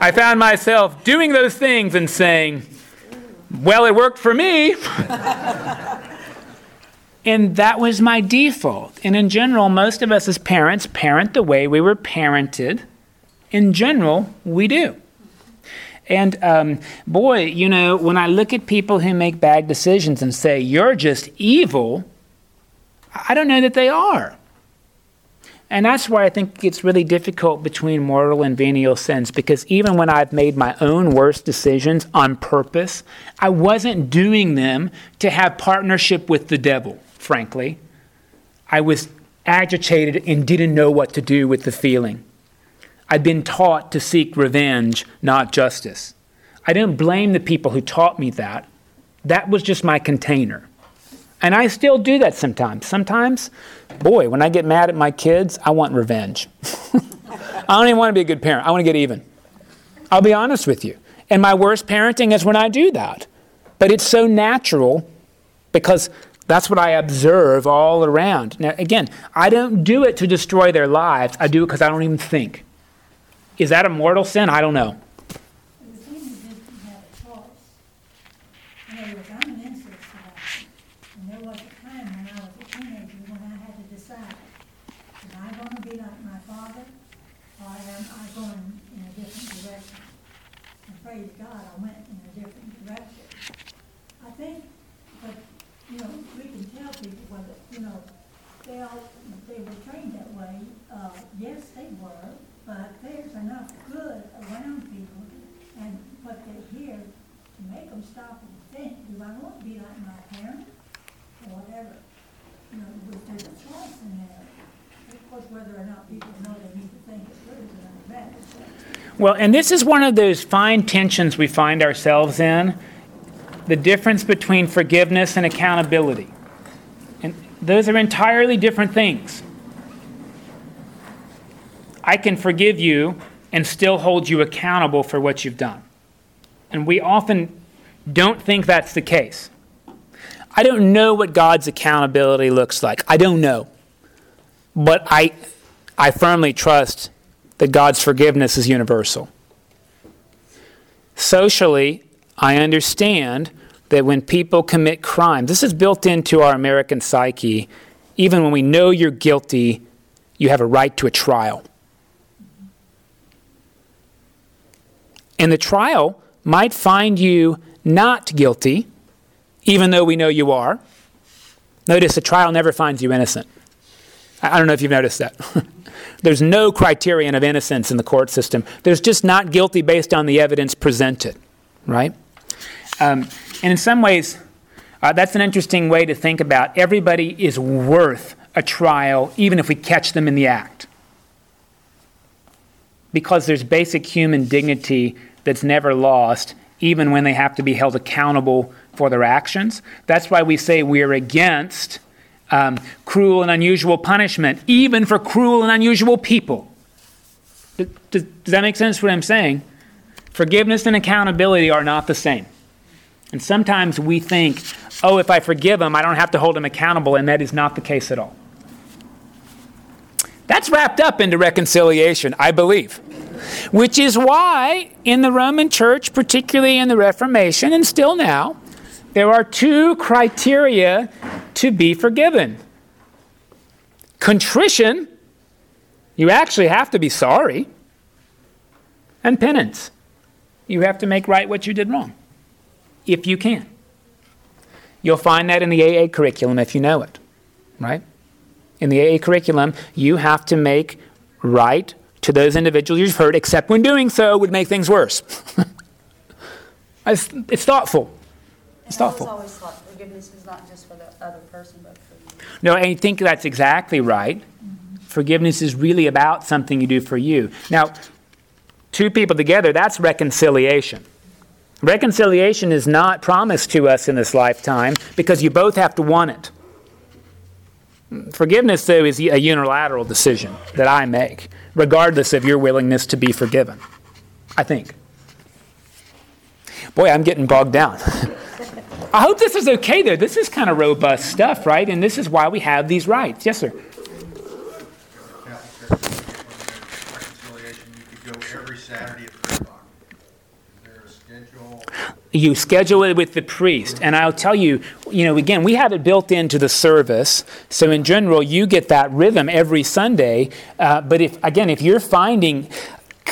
I found myself doing those things and saying, well, it worked for me. and that was my default. And in general, most of us as parents parent the way we were parented. In general, we do. And um, boy, you know, when I look at people who make bad decisions and say, you're just evil, I don't know that they are. And that's why I think it's really difficult between mortal and venial sins, because even when I've made my own worst decisions on purpose, I wasn't doing them to have partnership with the devil, frankly. I was agitated and didn't know what to do with the feeling. I'd been taught to seek revenge, not justice. I didn't blame the people who taught me that. That was just my container. And I still do that sometimes. Sometimes, boy, when I get mad at my kids, I want revenge. I don't even want to be a good parent. I want to get even. I'll be honest with you. And my worst parenting is when I do that. But it's so natural because that's what I observe all around. Now, again, I don't do it to destroy their lives, I do it because I don't even think. Is that a mortal sin? I don't know. It seems as if you have a choice. In other words, I'm an incest survivor, and there was a time when I was a teenager when I had to decide, am I gonna be like my father, or am I going in a different direction? And praise God, I went in a different direction. I think, but, you know, we can tell people whether, you know, they all, they were trained that way. way, uh, yes, they were, but there's enough good around people and what they hear to make them stop and think, do I want to be like my parents? Or whatever. You know, there's a choice in there. Of course, whether or not people know they need to think it's good is another matter. Well, and this is one of those fine tensions we find ourselves in the difference between forgiveness and accountability. And those are entirely different things. I can forgive you and still hold you accountable for what you've done. And we often don't think that's the case. I don't know what God's accountability looks like. I don't know. But I, I firmly trust that God's forgiveness is universal. Socially, I understand that when people commit crimes, this is built into our American psyche. Even when we know you're guilty, you have a right to a trial. And the trial might find you not guilty, even though we know you are. Notice the trial never finds you innocent. I don't know if you've noticed that. There's no criterion of innocence in the court system. There's just not guilty based on the evidence presented, right? Um, and in some ways, uh, that's an interesting way to think about everybody is worth a trial, even if we catch them in the act. Because there's basic human dignity that's never lost, even when they have to be held accountable for their actions. That's why we say we're against um, cruel and unusual punishment, even for cruel and unusual people. Does, does, does that make sense what I'm saying? Forgiveness and accountability are not the same. And sometimes we think, oh, if I forgive them, I don't have to hold them accountable, and that is not the case at all. That's wrapped up into reconciliation, I believe. Which is why, in the Roman Church, particularly in the Reformation, and still now, there are two criteria to be forgiven contrition, you actually have to be sorry, and penance, you have to make right what you did wrong, if you can. You'll find that in the AA curriculum if you know it, right? In the AA curriculum, you have to make right to those individuals you've hurt, except when doing so would make things worse. it's, it's thoughtful. It's And thoughtful. always thought forgiveness is not just for the other person, but for you. No, I think that's exactly right. Mm-hmm. Forgiveness is really about something you do for you. Now, two people together, that's reconciliation. Reconciliation is not promised to us in this lifetime because you both have to want it. Forgiveness, though, is a unilateral decision that I make, regardless of your willingness to be forgiven. I think. Boy, I'm getting bogged down. I hope this is okay, though. This is kind of robust stuff, right? And this is why we have these rites. Yes, sir. Catholic Church, reconciliation, you could go every Saturday at three o'clock. Is there a schedule? You schedule it with the priest. And I'll tell you, you know, again, we have it built into the service. So in general, you get that rhythm every Sunday. Uh, but if, again, if you're finding,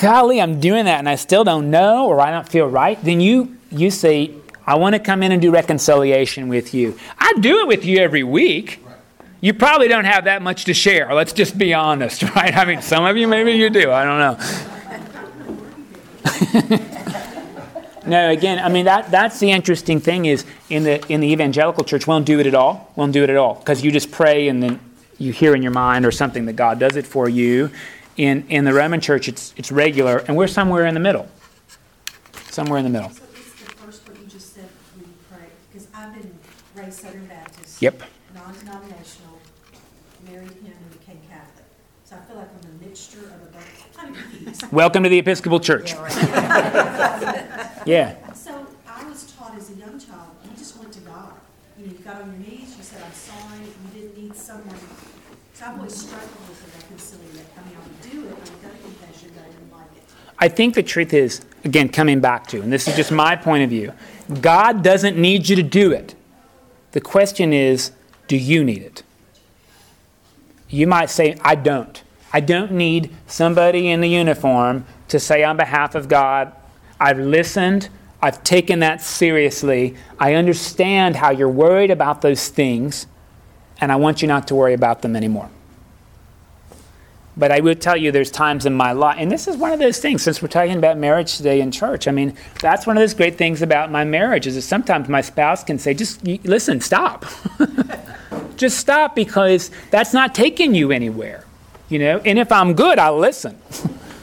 golly, I'm doing that and I still don't know or I don't feel right, then you, you say, I want to come in and do reconciliation with you. I do it with you every week. You probably don't have that much to share. Let's just be honest, right? I mean, some of you, maybe you do. I don't know. No, again, I mean that that's the interesting thing is in the in the evangelical church, we don't do it at all. We don't do it at all because you just pray and then you hear in your mind or something that God does it for you. In in the Roman church, it's it's regular, and we're somewhere in the middle. Somewhere in the middle. So it's the first what you just said when you pray, because I've been raised Southern Baptist. Yep. Non-denominational, married him and became Catholic. So I feel like I'm a mixture of a bunch, I'm confused. Welcome to the Episcopal Church. Yeah. So I was taught as a young child, you just went to God. You know, you got on your knees, you said, I'm sorry, you didn't need someone. So I've always struggled with the reconciliation. I mean, I would do it, I would go to confession, but I didn't like it. I think the truth is, again, coming back to, and this is just my point of view, God doesn't need you to do it. The question is, do you need it? You might say, I don't. I don't need somebody in the uniform to say on behalf of God, I've listened, I've taken that seriously, I understand how you're worried about those things, and I want you not to worry about them anymore. But I will tell you, there's times in my life, and this is one of those things, since we're talking about marriage today in church. I mean, that's one of those great things about my marriage is that sometimes my spouse can say, just listen, stop. just stop because that's not taking you anywhere. You know, and if I'm good, I'll listen.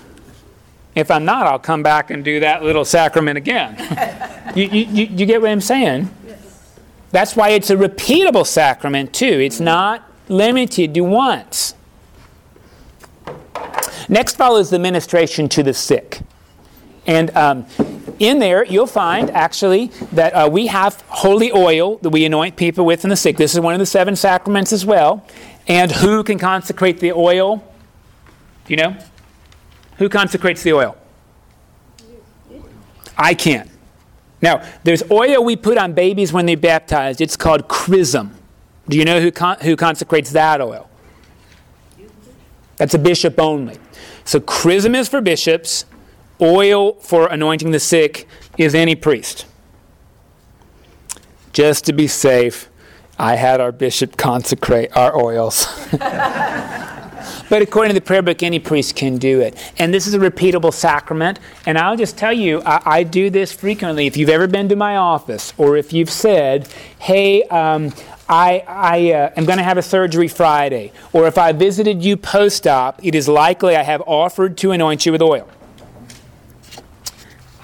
if I'm not, I'll come back and do that little sacrament again. you, you, you get what I'm saying? That's why it's a repeatable sacrament, too. It's not limited to once. Next follows the ministration to the sick. And um, in there, you'll find actually that uh, we have holy oil that we anoint people with in the sick. This is one of the seven sacraments as well. And who can consecrate the oil? Do you know? Who consecrates the oil? I can't. Now, there's oil we put on babies when they're baptized. It's called chrism. Do you know who, con- who consecrates that oil? That's a bishop only. So, chrism is for bishops, oil for anointing the sick is any priest. Just to be safe, I had our bishop consecrate our oils. but according to the prayer book, any priest can do it. And this is a repeatable sacrament. And I'll just tell you, I, I do this frequently. If you've ever been to my office, or if you've said, hey, um, I, I uh, am going to have a surgery Friday, or if I visited you post op, it is likely I have offered to anoint you with oil.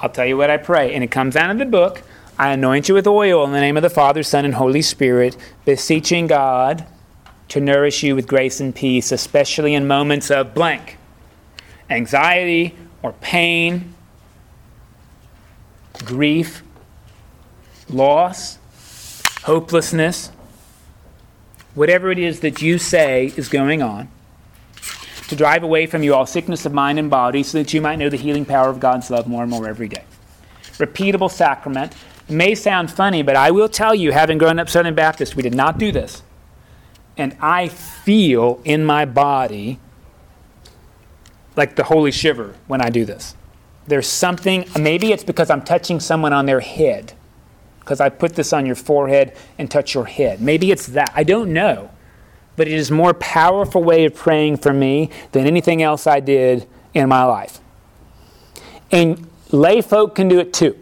I'll tell you what I pray. And it comes out of the book. I anoint you with oil in the name of the Father, Son, and Holy Spirit, beseeching God to nourish you with grace and peace, especially in moments of blank anxiety or pain, grief, loss, hopelessness, whatever it is that you say is going on, to drive away from you all sickness of mind and body so that you might know the healing power of God's love more and more every day. Repeatable sacrament it may sound funny, but I will tell you, having grown up Southern Baptist, we did not do this. And I feel in my body like the holy shiver when I do this. There's something, maybe it's because I'm touching someone on their head, because I put this on your forehead and touch your head. Maybe it's that. I don't know. But it is more powerful way of praying for me than anything else I did in my life. And lay folk can do it too.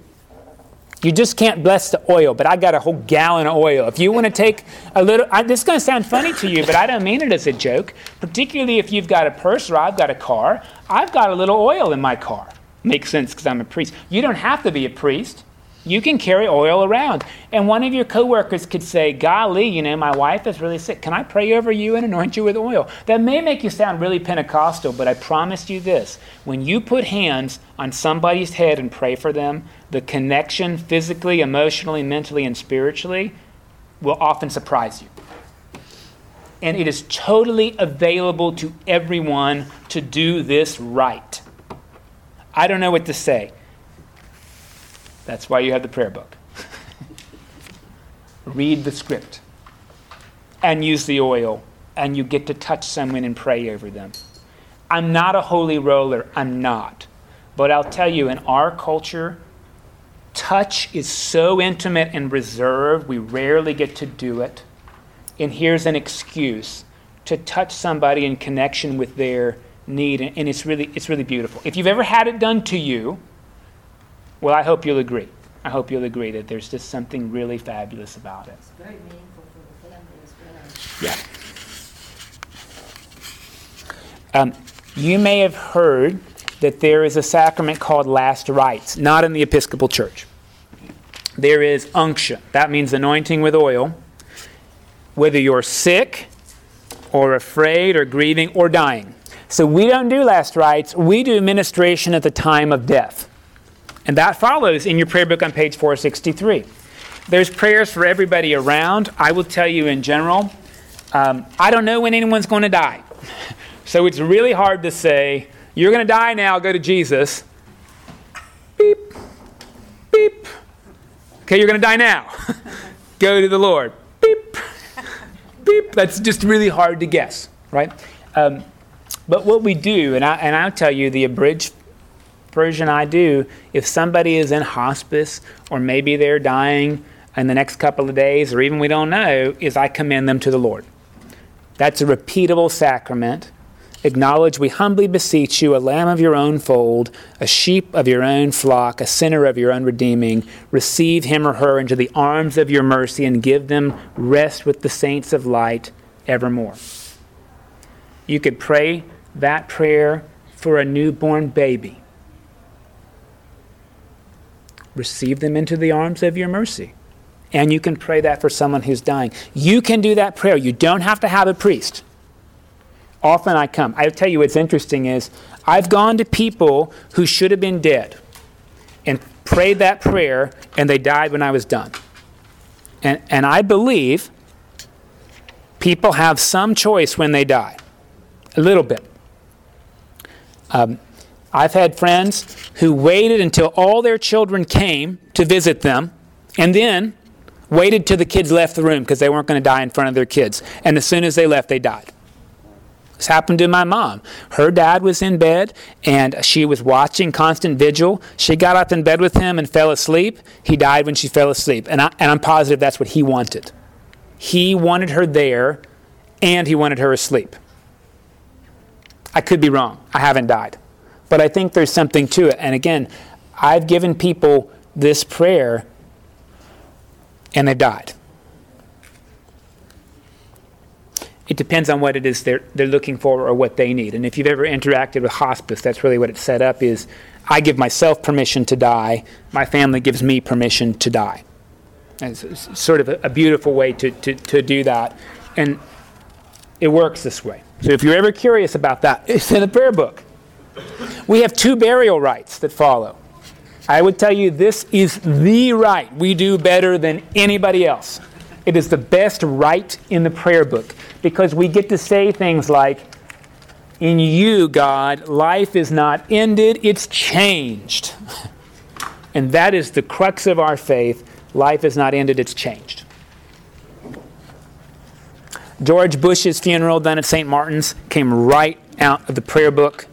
You just can't bless the oil, but I got a whole gallon of oil. If you want to take a little, I, this is going to sound funny to you, but I don't mean it as a joke. Particularly if you've got a purse or I've got a car, I've got a little oil in my car. Makes sense because I'm a priest. You don't have to be a priest. You can carry oil around. And one of your coworkers could say, Golly, you know, my wife is really sick. Can I pray over you and anoint you with oil? That may make you sound really Pentecostal, but I promise you this. When you put hands on somebody's head and pray for them, the connection physically, emotionally, mentally, and spiritually will often surprise you. And it is totally available to everyone to do this right. I don't know what to say. That's why you have the prayer book. Read the script and use the oil, and you get to touch someone and pray over them. I'm not a holy roller, I'm not. But I'll tell you, in our culture, touch is so intimate and reserved, we rarely get to do it. And here's an excuse to touch somebody in connection with their need, and it's really, it's really beautiful. If you've ever had it done to you, well, I hope you'll agree. I hope you'll agree that there's just something really fabulous about it. It's very meaningful for the family as well. Yeah. Um, you may have heard that there is a sacrament called last rites, not in the Episcopal Church. There is unction. That means anointing with oil. Whether you're sick or afraid or grieving or dying. So we don't do last rites, we do ministration at the time of death. And that follows in your prayer book on page 463. There's prayers for everybody around. I will tell you in general, um, I don't know when anyone's going to die. So it's really hard to say, you're going to die now, go to Jesus. Beep, beep. Okay, you're going to die now. go to the Lord. Beep, beep. That's just really hard to guess, right? Um, but what we do, and, I, and I'll tell you the abridged version I do, if somebody is in hospice or maybe they're dying in the next couple of days or even we don't know, is I commend them to the Lord. That's a repeatable sacrament. Acknowledge, we humbly beseech you, a lamb of your own fold, a sheep of your own flock, a sinner of your own redeeming. Receive him or her into the arms of your mercy and give them rest with the saints of light evermore. You could pray that prayer for a newborn baby. Receive them into the arms of your mercy. And you can pray that for someone who's dying. You can do that prayer. You don't have to have a priest often I come. I'll tell you what's interesting is I've gone to people who should have been dead and prayed that prayer and they died when I was done. And, and I believe people have some choice when they die, a little bit. Um, I've had friends who waited until all their children came to visit them and then waited till the kids left the room because they weren't going to die in front of their kids. And as soon as they left, they died. This happened to my mom. Her dad was in bed and she was watching Constant Vigil. She got up in bed with him and fell asleep. He died when she fell asleep. And, I, and I'm positive that's what he wanted. He wanted her there and he wanted her asleep. I could be wrong. I haven't died. But I think there's something to it. And again, I've given people this prayer and they've died. it depends on what it is they're, they're looking for or what they need. And if you've ever interacted with hospice, that's really what it's set up is I give myself permission to die, my family gives me permission to die. And it's, sort of a, a beautiful way to, to, to do that. And it works this way. So if you're ever curious about that, it's in the prayer book. We have two burial rites that follow. I would tell you this is the rite we do better than anybody else. It is the best rite in the prayer book because we get to say things like, In you, God, life is not ended, it's changed. and that is the crux of our faith. Life is not ended, it's changed. George Bush's funeral done at St. Martin's came right out of the prayer book.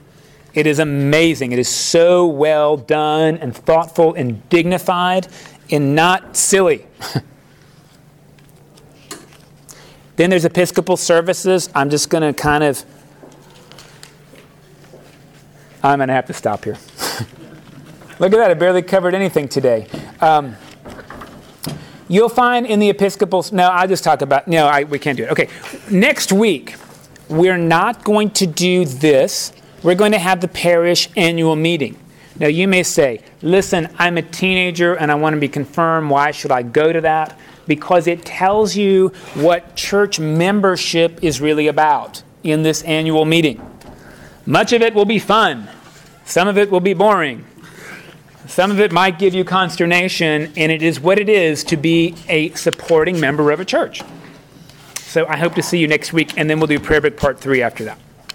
It is amazing. It is so well done and thoughtful and dignified and not silly. Then there's Episcopal services. I'm just going to kind of. I'm going to have to stop here. Look at that. I barely covered anything today. Um, you'll find in the Episcopal. No, I'll just talk about. No, I, we can't do it. Okay. Next week, we're not going to do this. We're going to have the parish annual meeting. Now, you may say, listen, I'm a teenager and I want to be confirmed. Why should I go to that? because it tells you what church membership is really about in this annual meeting. Much of it will be fun, some of it will be boring. Some of it might give you consternation, and it is what it is to be a supporting member of a church. So I hope to see you next week, and then we'll do prayer book part three after that.